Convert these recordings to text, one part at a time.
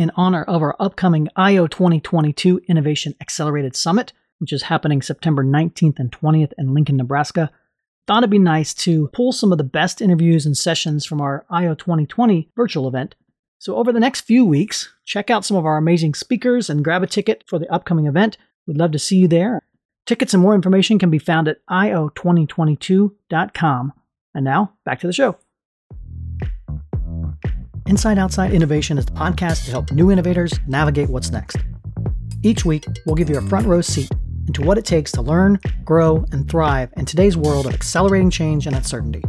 in honor of our upcoming IO 2022 Innovation Accelerated Summit, which is happening September 19th and 20th in Lincoln, Nebraska. Thought it'd be nice to pull some of the best interviews and sessions from our IO 2020 virtual event. So, over the next few weeks, check out some of our amazing speakers and grab a ticket for the upcoming event. We'd love to see you there. Tickets and more information can be found at io2022.com. And now, back to the show. Inside Outside Innovation is the podcast to help new innovators navigate what's next. Each week, we'll give you a front row seat into what it takes to learn, grow, and thrive in today's world of accelerating change and uncertainty.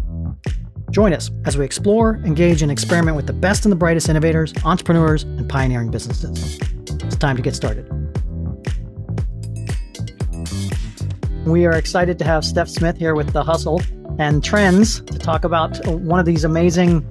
Join us as we explore, engage, and experiment with the best and the brightest innovators, entrepreneurs, and pioneering businesses. It's time to get started. We are excited to have Steph Smith here with The Hustle and Trends to talk about one of these amazing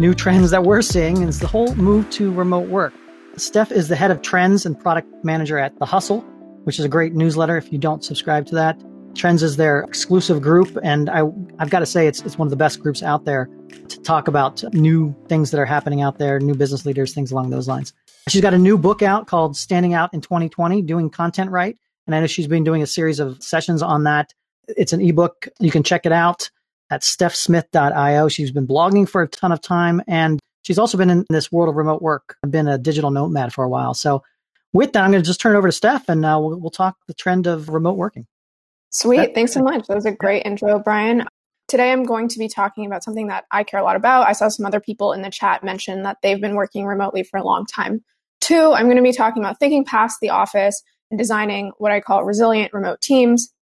new trends that we're seeing is the whole move to remote work. Steph is the head of trends and product manager at The Hustle, which is a great newsletter if you don't subscribe to that. Trends is their exclusive group, and I, I've got to say it's, it's one of the best groups out there to talk about new things that are happening out there, new business leaders, things along those lines. She's got a new book out called Standing Out in 2020, Doing Content Right. And I know she's been doing a series of sessions on that. It's an ebook. You can check it out at stephsmith.io. She's been blogging for a ton of time and she's also been in this world of remote work, I've been a digital nomad for a while. So with that, I'm going to just turn it over to Steph and uh, we'll, we'll talk the trend of remote working. Sweet. Thanks so much. That was a great intro, Brian. Today, I'm going to be talking about something that I care a lot about. I saw some other people in the chat mention that they've been working remotely for a long time. Two, I'm going to be talking about thinking past the office and designing what I call resilient remote teams.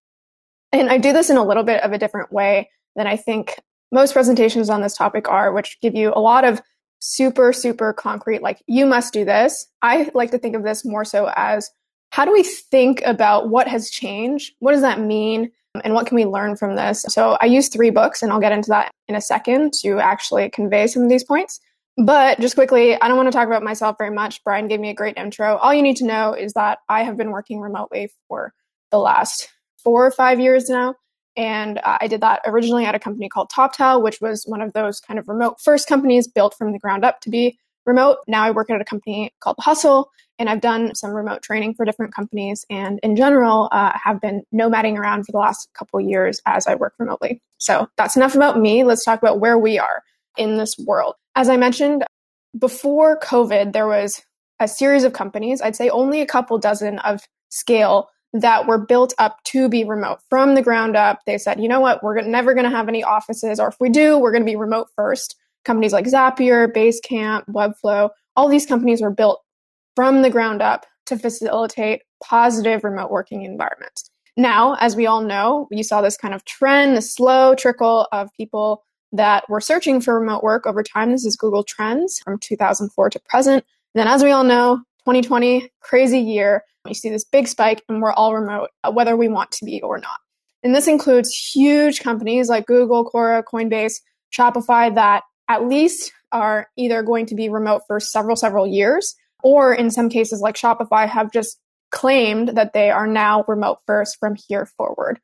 And I do this in a little bit of a different way than I think most presentations on this topic are, which give you a lot of super, super concrete, like, you must do this. I like to think of this more so as how do we think about what has changed? What does that mean? And what can we learn from this? So I use three books, and I'll get into that in a second to actually convey some of these points. But just quickly, I don't want to talk about myself very much. Brian gave me a great intro. All you need to know is that I have been working remotely for the last four or five years now. And uh, I did that originally at a company called TopTal, which was one of those kind of remote first companies built from the ground up to be remote. Now I work at a company called Hustle, and I've done some remote training for different companies. And in general, uh, have been nomading around for the last couple years as I work remotely. So that's enough about me. Let's talk about where we are in this world. As I mentioned, before COVID, there was a series of companies, I'd say only a couple dozen of scale that were built up to be remote from the ground up. They said, you know what, we're never going to have any offices, or if we do, we're going to be remote first. Companies like Zapier, Basecamp, Webflow, all these companies were built from the ground up to facilitate positive remote working environments. Now, as we all know, you saw this kind of trend, the slow trickle of people that were searching for remote work over time. This is Google Trends from 2004 to present. And then, as we all know, 2020, crazy year. You see this big spike, and we're all remote, uh, whether we want to be or not. And this includes huge companies like Google, Quora, Coinbase, Shopify that at least are either going to be remote for several, several years, or in some cases like Shopify have just claimed that they are now remote first from here forward.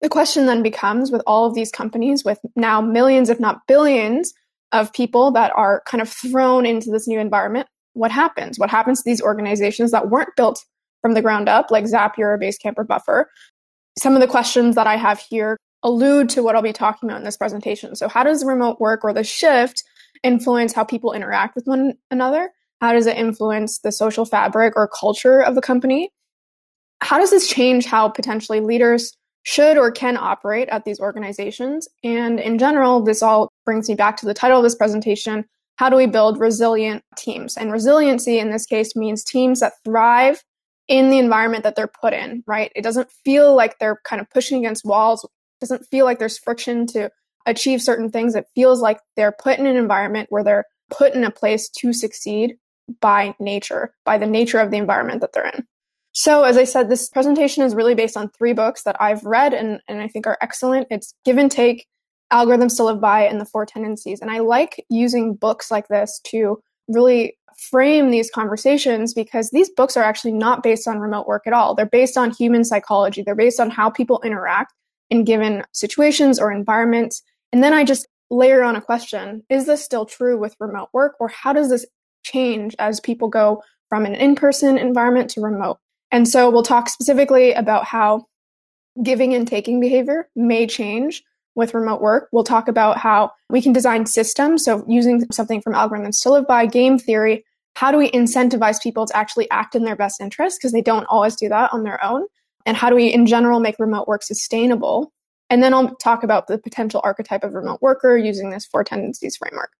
The question then becomes with all of these companies, with now millions, if not billions, of people that are kind of thrown into this new environment, what happens? What happens to these organizations that weren't built from the ground up, like Zapier or Basecamp or Buffer? Some of the questions that I have here allude to what I'll be talking about in this presentation. So, how does remote work or the shift influence how people interact with one another? How does it influence the social fabric or culture of the company? How does this change how potentially leaders should or can operate at these organizations? And in general, this all brings me back to the title of this presentation how do we build resilient teams? And resiliency in this case means teams that thrive in the environment that they're put in, right? It doesn't feel like they're kind of pushing against walls, it doesn't feel like there's friction to achieve certain things. It feels like they're put in an environment where they're put in a place to succeed by nature, by the nature of the environment that they're in. So, as I said, this presentation is really based on three books that I've read and, and I think are excellent. It's Give and Take, Algorithms to Live By, and The Four Tendencies. And I like using books like this to really frame these conversations because these books are actually not based on remote work at all. They're based on human psychology, they're based on how people interact in given situations or environments. And then I just layer on a question Is this still true with remote work, or how does this change as people go from an in person environment to remote. And so we'll talk specifically about how giving and taking behavior may change with remote work. We'll talk about how we can design systems. So, using something from algorithms to live by, game theory, how do we incentivize people to actually act in their best interest? Because they don't always do that on their own. And how do we, in general, make remote work sustainable? And then I'll talk about the potential archetype of remote worker using this four tendencies framework.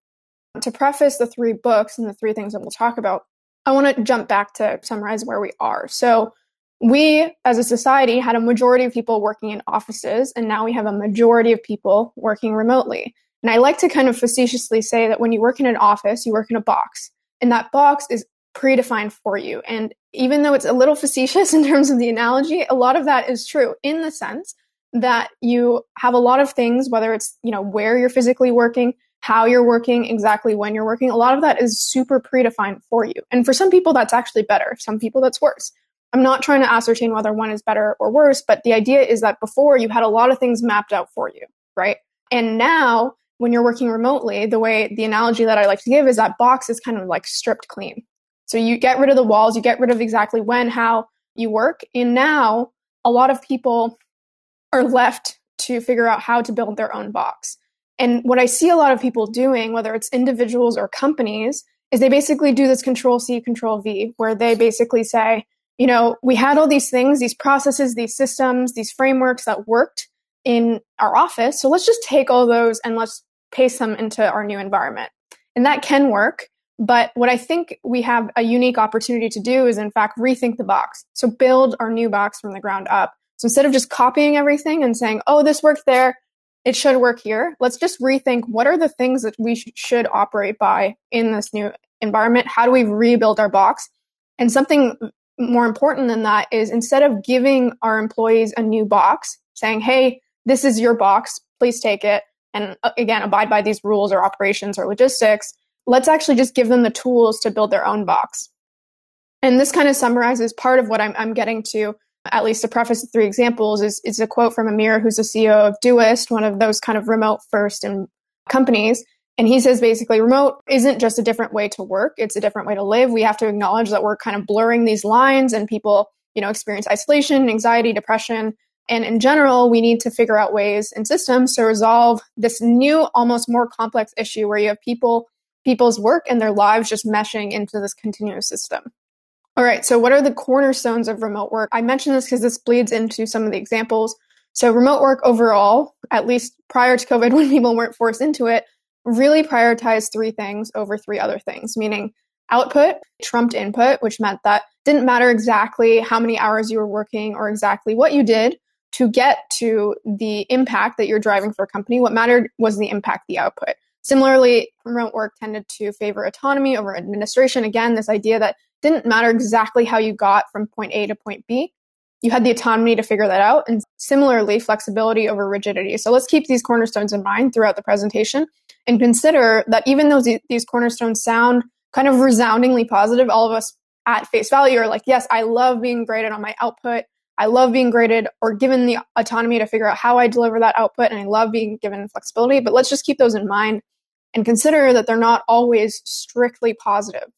To preface the three books and the three things that we'll talk about, I want to jump back to summarize where we are. So, we as a society had a majority of people working in offices, and now we have a majority of people working remotely. And I like to kind of facetiously say that when you work in an office, you work in a box, and that box is predefined for you. And even though it's a little facetious in terms of the analogy, a lot of that is true in the sense that you have a lot of things, whether it's, you know, where you're physically working, how you're working, exactly when you're working, a lot of that is super predefined for you. And for some people, that's actually better. Some people, that's worse. I'm not trying to ascertain whether one is better or worse, but the idea is that before you had a lot of things mapped out for you, right? And now when you're working remotely, the way the analogy that I like to give is that box is kind of like stripped clean. So you get rid of the walls, you get rid of exactly when, how you work. And now a lot of people are left to figure out how to build their own box. And what I see a lot of people doing, whether it's individuals or companies, is they basically do this control C, control V, where they basically say, you know, we had all these things, these processes, these systems, these frameworks that worked in our office. So let's just take all those and let's paste them into our new environment. And that can work. But what I think we have a unique opportunity to do is, in fact, rethink the box. So build our new box from the ground up. So instead of just copying everything and saying, oh, this worked there, it should work here, let's just rethink what are the things that we sh- should operate by in this new environment? How do we rebuild our box? And something more important than that is instead of giving our employees a new box saying, hey, this is your box, please take it, and uh, again, abide by these rules or operations or logistics, let's actually just give them the tools to build their own box. And this kind of summarizes part of what I'm, I'm getting to, at least to preface the three examples, is, is a quote from Amir, who's the CEO of Doist, one of those kind of remote first and companies. And he says basically remote isn't just a different way to work, it's a different way to live. We have to acknowledge that we're kind of blurring these lines and people, you know, experience isolation, anxiety, depression. And in general, we need to figure out ways and systems to resolve this new, almost more complex issue where you have people, people's work and their lives just meshing into this continuous system. All right, so what are the cornerstones of remote work? I mentioned this because this bleeds into some of the examples. So, remote work overall, at least prior to COVID when people weren't forced into it, really prioritized three things over three other things, meaning output trumped input, which meant that didn't matter exactly how many hours you were working or exactly what you did to get to the impact that you're driving for a company. What mattered was the impact, the output. Similarly, remote work tended to favor autonomy over administration. Again, this idea that didn't matter exactly how you got from point A to point B. You had the autonomy to figure that out. And similarly, flexibility over rigidity. So let's keep these cornerstones in mind throughout the presentation and consider that even though these cornerstones sound kind of resoundingly positive, all of us at face value are like, yes, I love being graded on my output. I love being graded or given the autonomy to figure out how I deliver that output. And I love being given flexibility. But let's just keep those in mind and consider that they're not always strictly positive.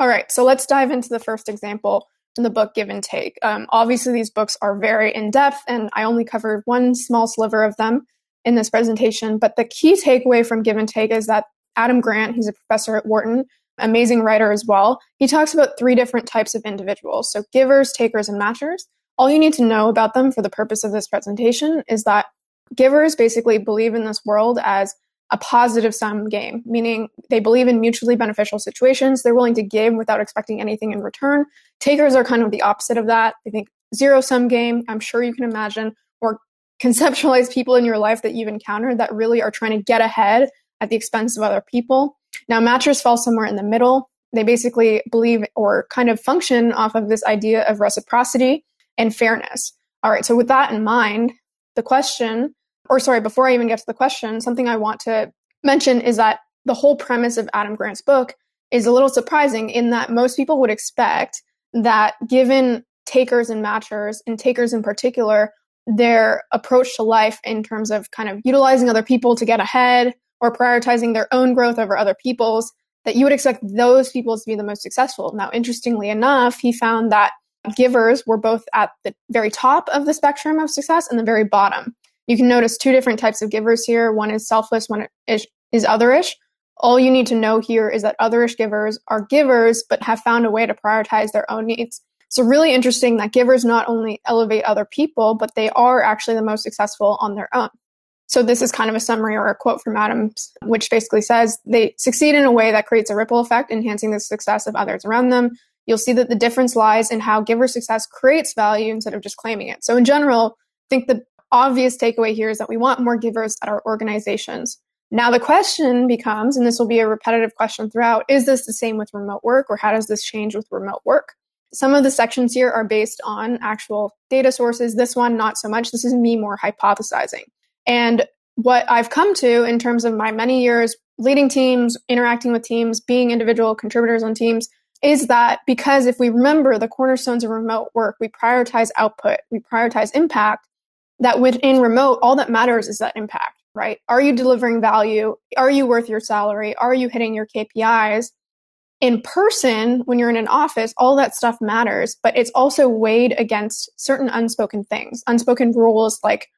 All right, so let's dive into the first example in the book Give and Take. Um, obviously, these books are very in depth, and I only covered one small sliver of them in this presentation. But the key takeaway from Give and Take is that Adam Grant, he's a professor at Wharton, amazing writer as well. He talks about three different types of individuals. So givers, takers, and matchers. All you need to know about them for the purpose of this presentation is that givers basically believe in this world as a positive sum game, meaning they believe in mutually beneficial situations. They're willing to give without expecting anything in return. Takers are kind of the opposite of that. They think zero sum game. I'm sure you can imagine or conceptualize people in your life that you've encountered that really are trying to get ahead at the expense of other people. Now, matchers fall somewhere in the middle. They basically believe or kind of function off of this idea of reciprocity and fairness. All right, so with that in mind, the question, or sorry, before I even get to the question, something I want to mention is that the whole premise of Adam Grant's book is a little surprising in that most people would expect that given takers and matchers, and takers in particular, their approach to life in terms of kind of utilizing other people to get ahead or prioritizing their own growth over other people's, that you would expect those people to be the most successful. Now, interestingly enough, he found that givers were both at the very top of the spectrum of success and the very bottom. You can notice two different types of givers here. One is selfless, one is, is otherish. All you need to know here is that otherish givers are givers, but have found a way to prioritize their own needs. So, really interesting that givers not only elevate other people, but they are actually the most successful on their own. So, this is kind of a summary or a quote from Adams, which basically says they succeed in a way that creates a ripple effect, enhancing the success of others around them. You'll see that the difference lies in how giver success creates value instead of just claiming it. So, in general, I think the obvious takeaway here is that we want more givers at our organizations. Now, the question becomes, and this will be a repetitive question throughout, is this the same with remote work or how does this change with remote work? Some of the sections here are based on actual data sources. This one, not so much. This is me more hypothesizing. And what I've come to in terms of my many years leading teams, interacting with teams, being individual contributors on teams, is that because if we remember the cornerstones of remote work, we prioritize output, we prioritize impact, that within remote, all that matters is that impact right? Are you delivering value? Are you worth your salary? Are you hitting your KPIs? In person, when you're in an office, all that stuff matters, but it's also weighed against certain unspoken things, unspoken rules like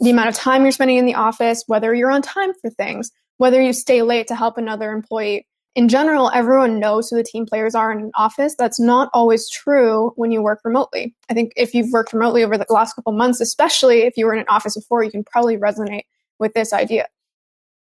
the amount of time you're spending in the office, whether you're on time for things, whether you stay late to help another employee. In general, everyone knows who the team players are in an office. That's not always true when you work remotely. I think if you've worked remotely over the last couple months, especially if you were in an office before, you can probably resonate with this idea.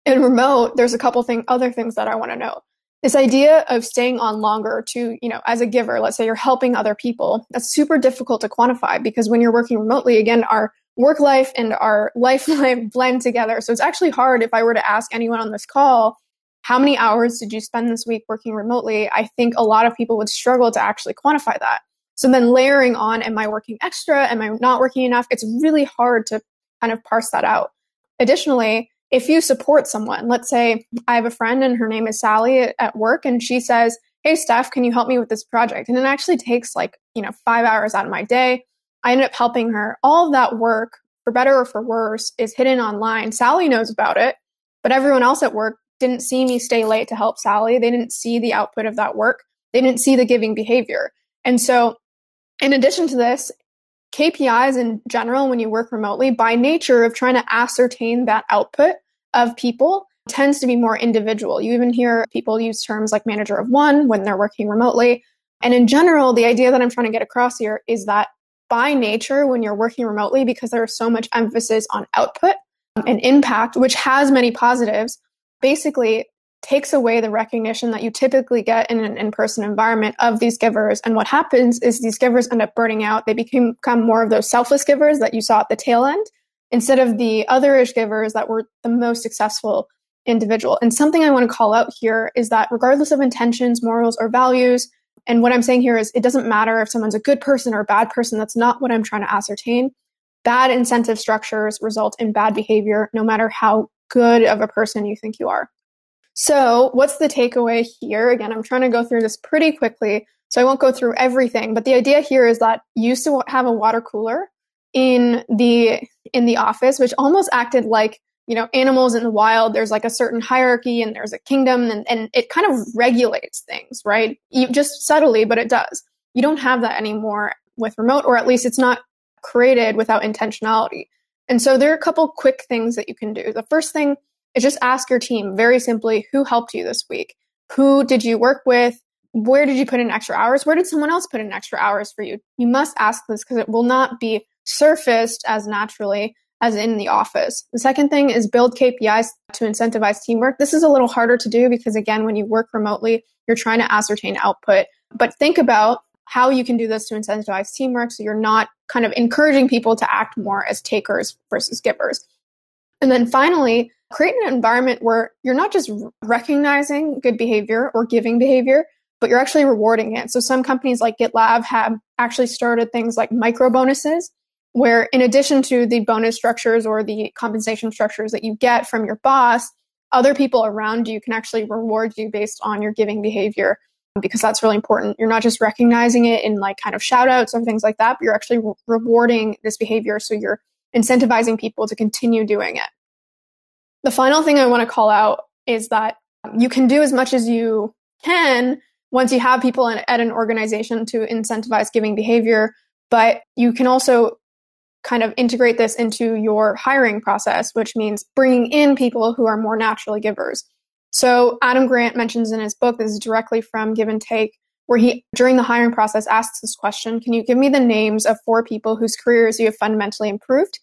In remote, there's a couple thing, other things that I want to know. This idea of staying on longer to, you know, as a giver, let's say you're helping other people, that's super difficult to quantify because when you're working remotely, again, our work life and our life blend together. So it's actually hard if I were to ask anyone on this call, how many hours did you spend this week working remotely? I think a lot of people would struggle to actually quantify that. So then layering on, am I working extra? Am I not working enough? It's really hard to kind of parse that out. Additionally, if you support someone, let's say I have a friend and her name is Sally at work and she says, Hey, Steph, can you help me with this project? And it actually takes like, you know, five hours out of my day. I ended up helping her. All that work, for better or for worse, is hidden online. Sally knows about it, but everyone else at work didn't see me stay late to help Sally. They didn't see the output of that work. They didn't see the giving behavior. And so, in addition to this, KPIs in general, when you work remotely, by nature of trying to ascertain that output of people, tends to be more individual. You even hear people use terms like manager of one when they're working remotely. And in general, the idea that I'm trying to get across here is that by nature, when you're working remotely, because there's so much emphasis on output um, and impact, which has many positives, basically takes away the recognition that you typically get in an in-person environment of these givers. And what happens is these givers end up burning out. They become, become more of those selfless givers that you saw at the tail end instead of the otherish givers that were the most successful individual. And something I want to call out here is that regardless of intentions, morals, or values, and what I'm saying here is it doesn't matter if someone's a good person or a bad person. That's not what I'm trying to ascertain. Bad incentive structures result in bad behavior, no matter how good of a person you think you are. So, what's the takeaway here? Again, I'm trying to go through this pretty quickly, so I won't go through everything. But the idea here is that you used to have a water cooler in the in the office, which almost acted like you know animals in the wild. There's like a certain hierarchy, and there's a kingdom, and, and it kind of regulates things, right? You, just subtly, but it does. You don't have that anymore with remote, or at least it's not created without intentionality. And so there are a couple quick things that you can do. The first thing is just ask your team very simply who helped you this week? Who did you work with? Where did you put in extra hours? Where did someone else put in extra hours for you? You must ask this because it will not be surfaced as naturally as in the office. The second thing is build KPIs to incentivize teamwork. This is a little harder to do because, again, when you work remotely, you're trying to ascertain output. But think about how you can do this to incentivize teamwork so you're not kind of encouraging people to act more as takers versus givers. And then finally, create an environment where you're not just recognizing good behavior or giving behavior, but you're actually rewarding it. So some companies like GitLab have actually started things like micro bonuses, where in addition to the bonus structures or the compensation structures that you get from your boss, other people around you can actually reward you based on your giving behavior um, because that's really important. You're not just recognizing it in like kind of shout outs or things like that, but you're actually re- rewarding this behavior. So you're incentivizing people to continue doing it. The final thing I want to call out is that um, You can do as much as you can once you have people in, at an organization to incentivize giving behavior, but you can also kind of integrate this into your hiring process, which means bringing in people who are more naturally givers. So Adam Grant mentions in his book, this is directly from Give and Take, where he, during the hiring process, asks this question Can you give me the names of four people whose careers you have fundamentally improved?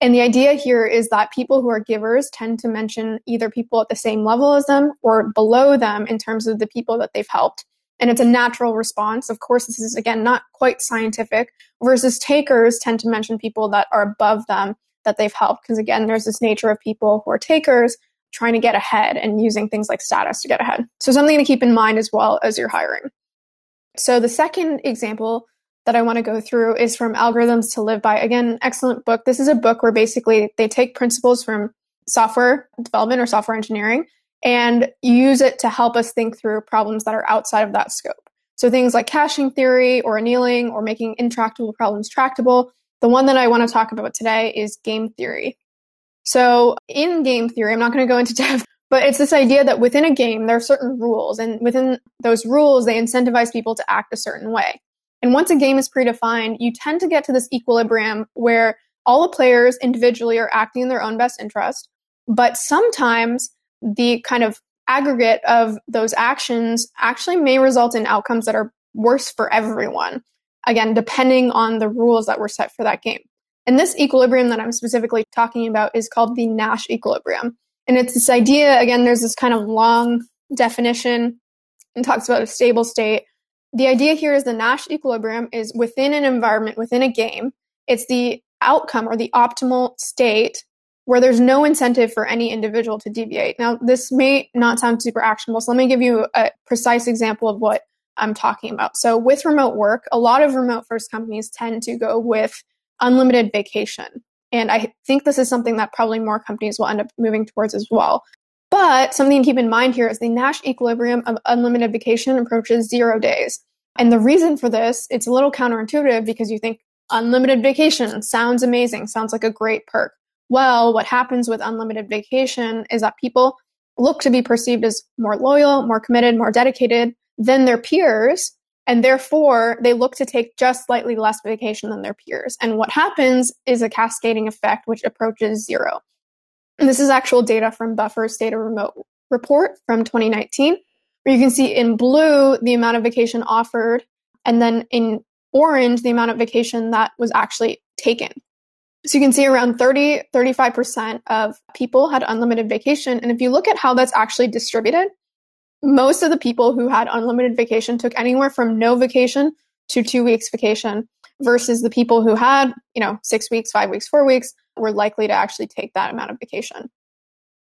And the idea here is that people who are givers tend to mention either people at the same level as them or below them in terms of the people that they've helped. And it's a natural response. Of course, this is again not quite scientific, versus takers tend to mention people that are above them that they've helped. Because again, there's this nature of people who are takers trying to get ahead and using things like status to get ahead. So something to keep in mind as well as you're hiring. So the second example that I want to go through is from Algorithms to Live By. Again, excellent book. This is a book where basically they take principles from software development or software engineering and use it to help us think through problems that are outside of that scope. So things like caching theory or annealing or making intractable problems tractable. The one that I want to talk about today is game theory. So in game theory, I'm not going to go into depth, but it's this idea that within a game, there are certain rules and within those rules, they incentivize people to act a certain way. And once a game is predefined, you tend to get to this equilibrium where all the players individually are acting in their own best interest, but sometimes the kind of aggregate of those actions actually may result in outcomes that are worse for everyone. Again, depending on the rules that were set for that game. And this equilibrium that I'm specifically talking about is called the Nash equilibrium. And it's this idea, again, there's this kind of long definition and talks about a stable state. The idea here is the Nash equilibrium is within an environment, within a game. It's the outcome or the optimal state where there's no incentive for any individual to deviate. Now, this may not sound super actionable, so let me give you a precise example of what I'm talking about. So, with remote work, a lot of remote first companies tend to go with unlimited vacation. And I think this is something that probably more companies will end up moving towards as well. But something to keep in mind here is the Nash equilibrium of unlimited vacation approaches zero days. And the reason for this, it's a little counterintuitive because you think unlimited vacation sounds amazing, sounds like a great perk well, what happens with unlimited vacation is that people look to be perceived as more loyal, more committed, more dedicated than their peers. And therefore, they look to take just slightly less vacation than their peers. And what happens is a cascading effect which approaches zero. And this is actual data from Buffer's State of Remote report from 2019, where you can see in blue the amount of vacation offered, and then in orange the amount of vacation that was actually taken. So you can see around 30, 35% of people had unlimited vacation. And if you look at how that's actually distributed, most of the people who had unlimited vacation took anywhere from no vacation to two weeks vacation versus the people who had, you know, six weeks, five weeks, four weeks were likely to actually take that amount of vacation.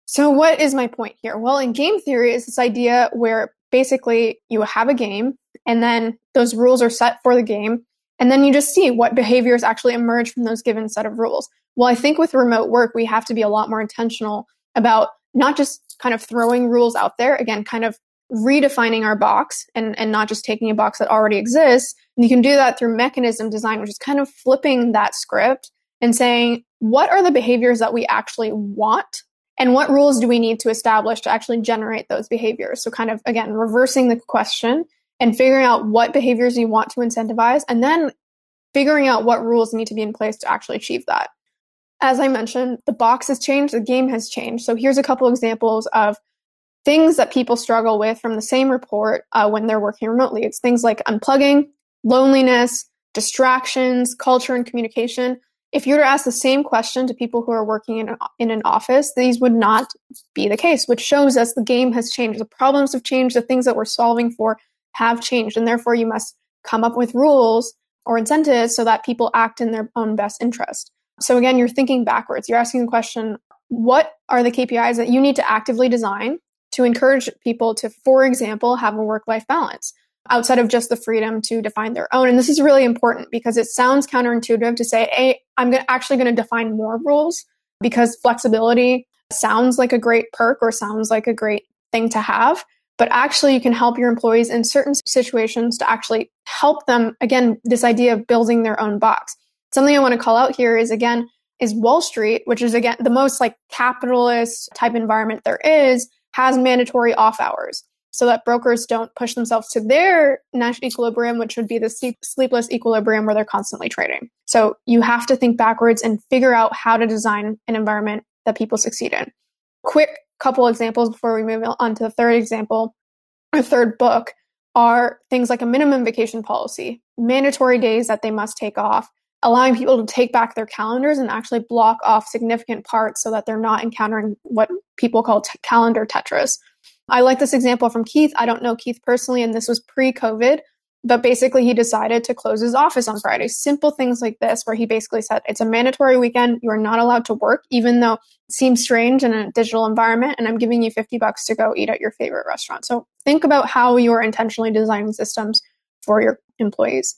So what is my point here? Well, in game theory is this idea where basically you have a game and then those rules are set for the game and then you just see what behaviors actually emerge from those given set of rules. Well, I think with remote work, we have to be a lot more intentional about not just kind of throwing rules out there, again, kind of redefining our box and, and not just taking a box that already exists. And you can do that through mechanism design, which is kind of flipping that script and saying, what are the behaviors that we actually want? And what rules do we need to establish to actually generate those behaviors? So, kind of again, reversing the question and figuring out what behaviors you want to incentivize and then figuring out what rules need to be in place to actually achieve that. As I mentioned, the box has changed, the game has changed. So here's a couple examples of things that people struggle with from the same report uh, when they're working remotely. It's things like unplugging, loneliness, distractions, culture, and communication. If you were to ask the same question to people who are working in, in an office, these would not be the case, which shows us the game has changed. The problems have changed. The things that we're solving for have changed. And therefore, you must come up with rules or incentives so that people act in their own best interest. So, again, you're thinking backwards. You're asking the question what are the KPIs that you need to actively design to encourage people to, for example, have a work life balance? outside of just the freedom to define their own. And this is really important because it sounds counterintuitive to say, hey, I'm actually going to define more rules because flexibility sounds like a great perk or sounds like a great thing to have but actually you can help your employees in certain situations to actually help them again this idea of building their own box something i want to call out here is again is wall street which is again the most like capitalist type environment there is has mandatory off hours so that brokers don't push themselves to their Nash equilibrium, which would be the sleepless equilibrium where they're constantly trading. So you have to think backwards and figure out how to design an environment that people succeed in. Quick couple examples before we move on to the third example or third book are things like a minimum vacation policy, mandatory days that they must take off, allowing people to take back their calendars and actually block off significant parts so that they're not encountering what people call t- calendar Tetris. I like this example from Keith. I don't know Keith personally, and this was pre COVID, but basically he decided to close his office on Friday. Simple things like this, where he basically said it's a mandatory weekend. You are not allowed to work, even though it seems strange in a digital environment, and I'm giving you 50 bucks to go eat at your favorite restaurant. So think about how you are intentionally designing systems for your employees.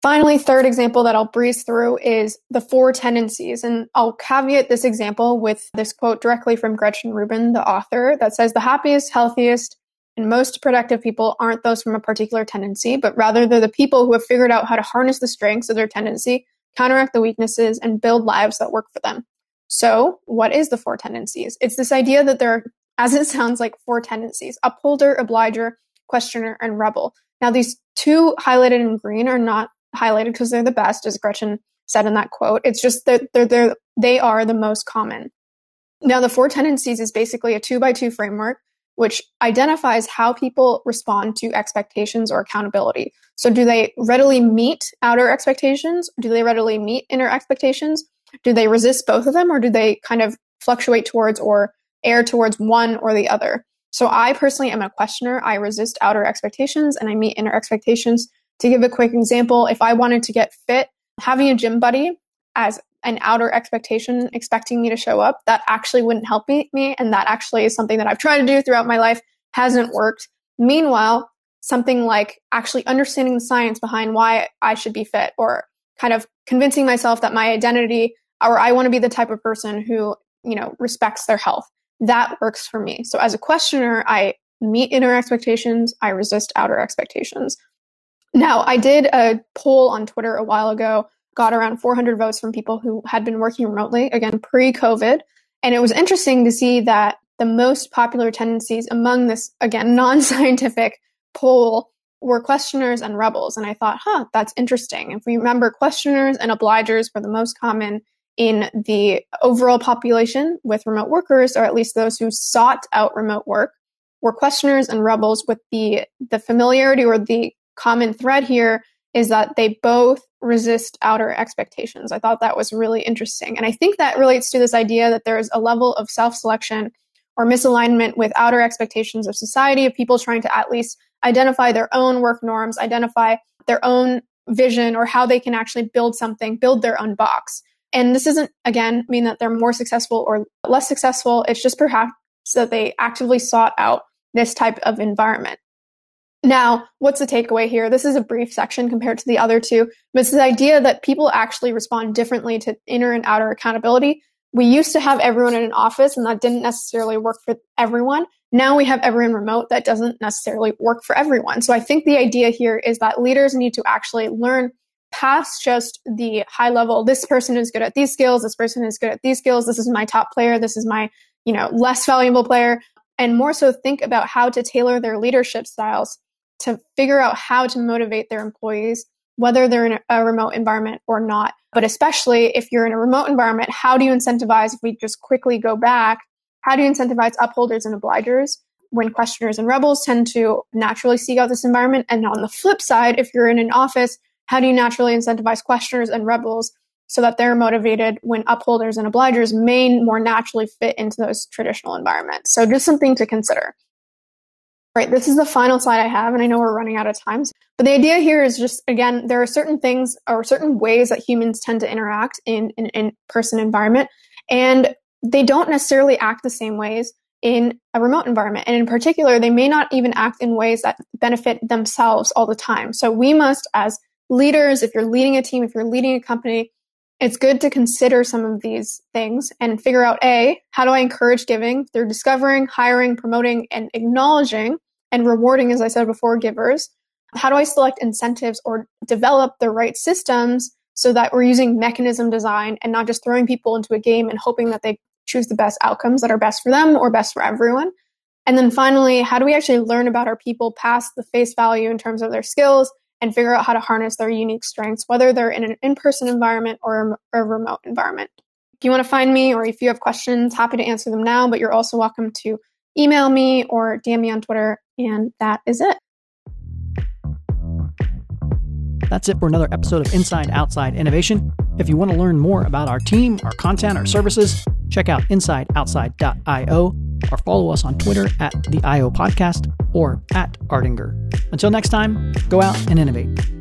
Finally, third example that I'll breeze through is the four tendencies. And I'll caveat this example with this quote directly from Gretchen Rubin, the author, that says the happiest, healthiest, and most productive people aren't those from a particular tendency, but rather they're the people who have figured out how to harness the strengths of their tendency, counteract the weaknesses, and build lives that work for them. So, what is the four tendencies? It's this idea that there are, as it sounds like, four tendencies upholder, obliger, questioner, and rebel. Now, these two highlighted in green are not highlighted because they're the best, as Gretchen said in that quote. It's just that they're, they're, they are the most common. Now, the four tendencies is basically a two by two framework which identifies how people respond to expectations or accountability. So, do they readily meet outer expectations? Do they readily meet inner expectations? Do they resist both of them, or do they kind of fluctuate towards or err towards one or the other? So, I personally am a questioner. I resist outer expectations and I meet inner expectations. To give a quick example, if I wanted to get fit, having a gym buddy as an outer expectation expecting me to show up, that actually wouldn't help me. And that actually is something that I've tried to do throughout my life, hasn't worked. Meanwhile, something like actually understanding the science behind why I should be fit or kind of convincing myself that my identity or I want to be the type of person who, you know, respects their health. That works for me. So as a questioner, I meet inner expectations, I resist outer expectations. Now, I did a poll on Twitter a while ago, got around 400 votes from people who had been working remotely, again, pre COVID. And it was interesting to see that the most popular tendencies among this, again, non scientific poll were questioners and rebels. And I thought, huh, that's interesting. If we remember, questioners and obligers were the most common in the overall population with remote workers, or at least those who sought out remote work, were questioners and rebels with the, the familiarity or the common thread here is that they both resist outer expectations. I thought that was really interesting. And I think that relates to this idea that there is a level of self selection or misalignment with outer expectations of society, of people trying to at least identify their own work norms, identify their own vision, or how they can actually build something, build their own box. And this doesn't, again, mean that they're more successful or less successful. It's just perhaps that they actively sought out this type of environment. Now, what's the takeaway here? This is a brief section compared to the other two, but it's the idea that people actually respond differently to inner and outer accountability. We used to have everyone in an office, and that didn't necessarily work for everyone. Now we have everyone remote, that doesn't necessarily work for everyone. So I think the idea here is that leaders need to actually learn past just the high level this person is good at these skills this person is good at these skills this is my top player this is my you know less valuable player and more so think about how to tailor their leadership styles to figure out how to motivate their employees, whether they're in a remote environment or not. But especially if you're in a remote environment, how do you incentivize, if we just quickly go back, how do you incentivize upholders and obligers when questioners and rebels tend to naturally seek out this environment? And on the flip side, if you're in an office, how do you naturally incentivize questioners and rebels so that they're motivated when upholders and obligers may more naturally fit into those traditional environments? So just something to consider. Right, this is the final slide I have, and I know we're running out of time. But the idea here is just again, there are certain things or certain ways that humans tend to interact in an in person environment, and they don't necessarily act the same ways in a remote environment. And in particular, they may not even act in ways that benefit themselves all the time. So we must, as leaders, if you're leading a team, if you're leading a company, it's good to consider some of these things and figure out A, how do I encourage giving through discovering, hiring, promoting, and acknowledging and rewarding, as I said before, givers? How do I select incentives or develop the right systems so that we're using mechanism design and not just throwing people into a game and hoping that they choose the best outcomes that are best for them or best for everyone? And then finally, how do we actually learn about our people past the face value in terms of their skills and figure out how to harness their unique strengths, whether they're in an in person environment or a remote environment? If you want to find me or if you have questions, happy to answer them now, but you're also welcome to email me or DM me on Twitter. And that is it. That's it for another episode of Inside Outside Innovation. If you want to learn more about our team, our content, our services, check out insideoutside.io or follow us on Twitter at the IO Podcast or at Ardinger. Until next time, go out and innovate.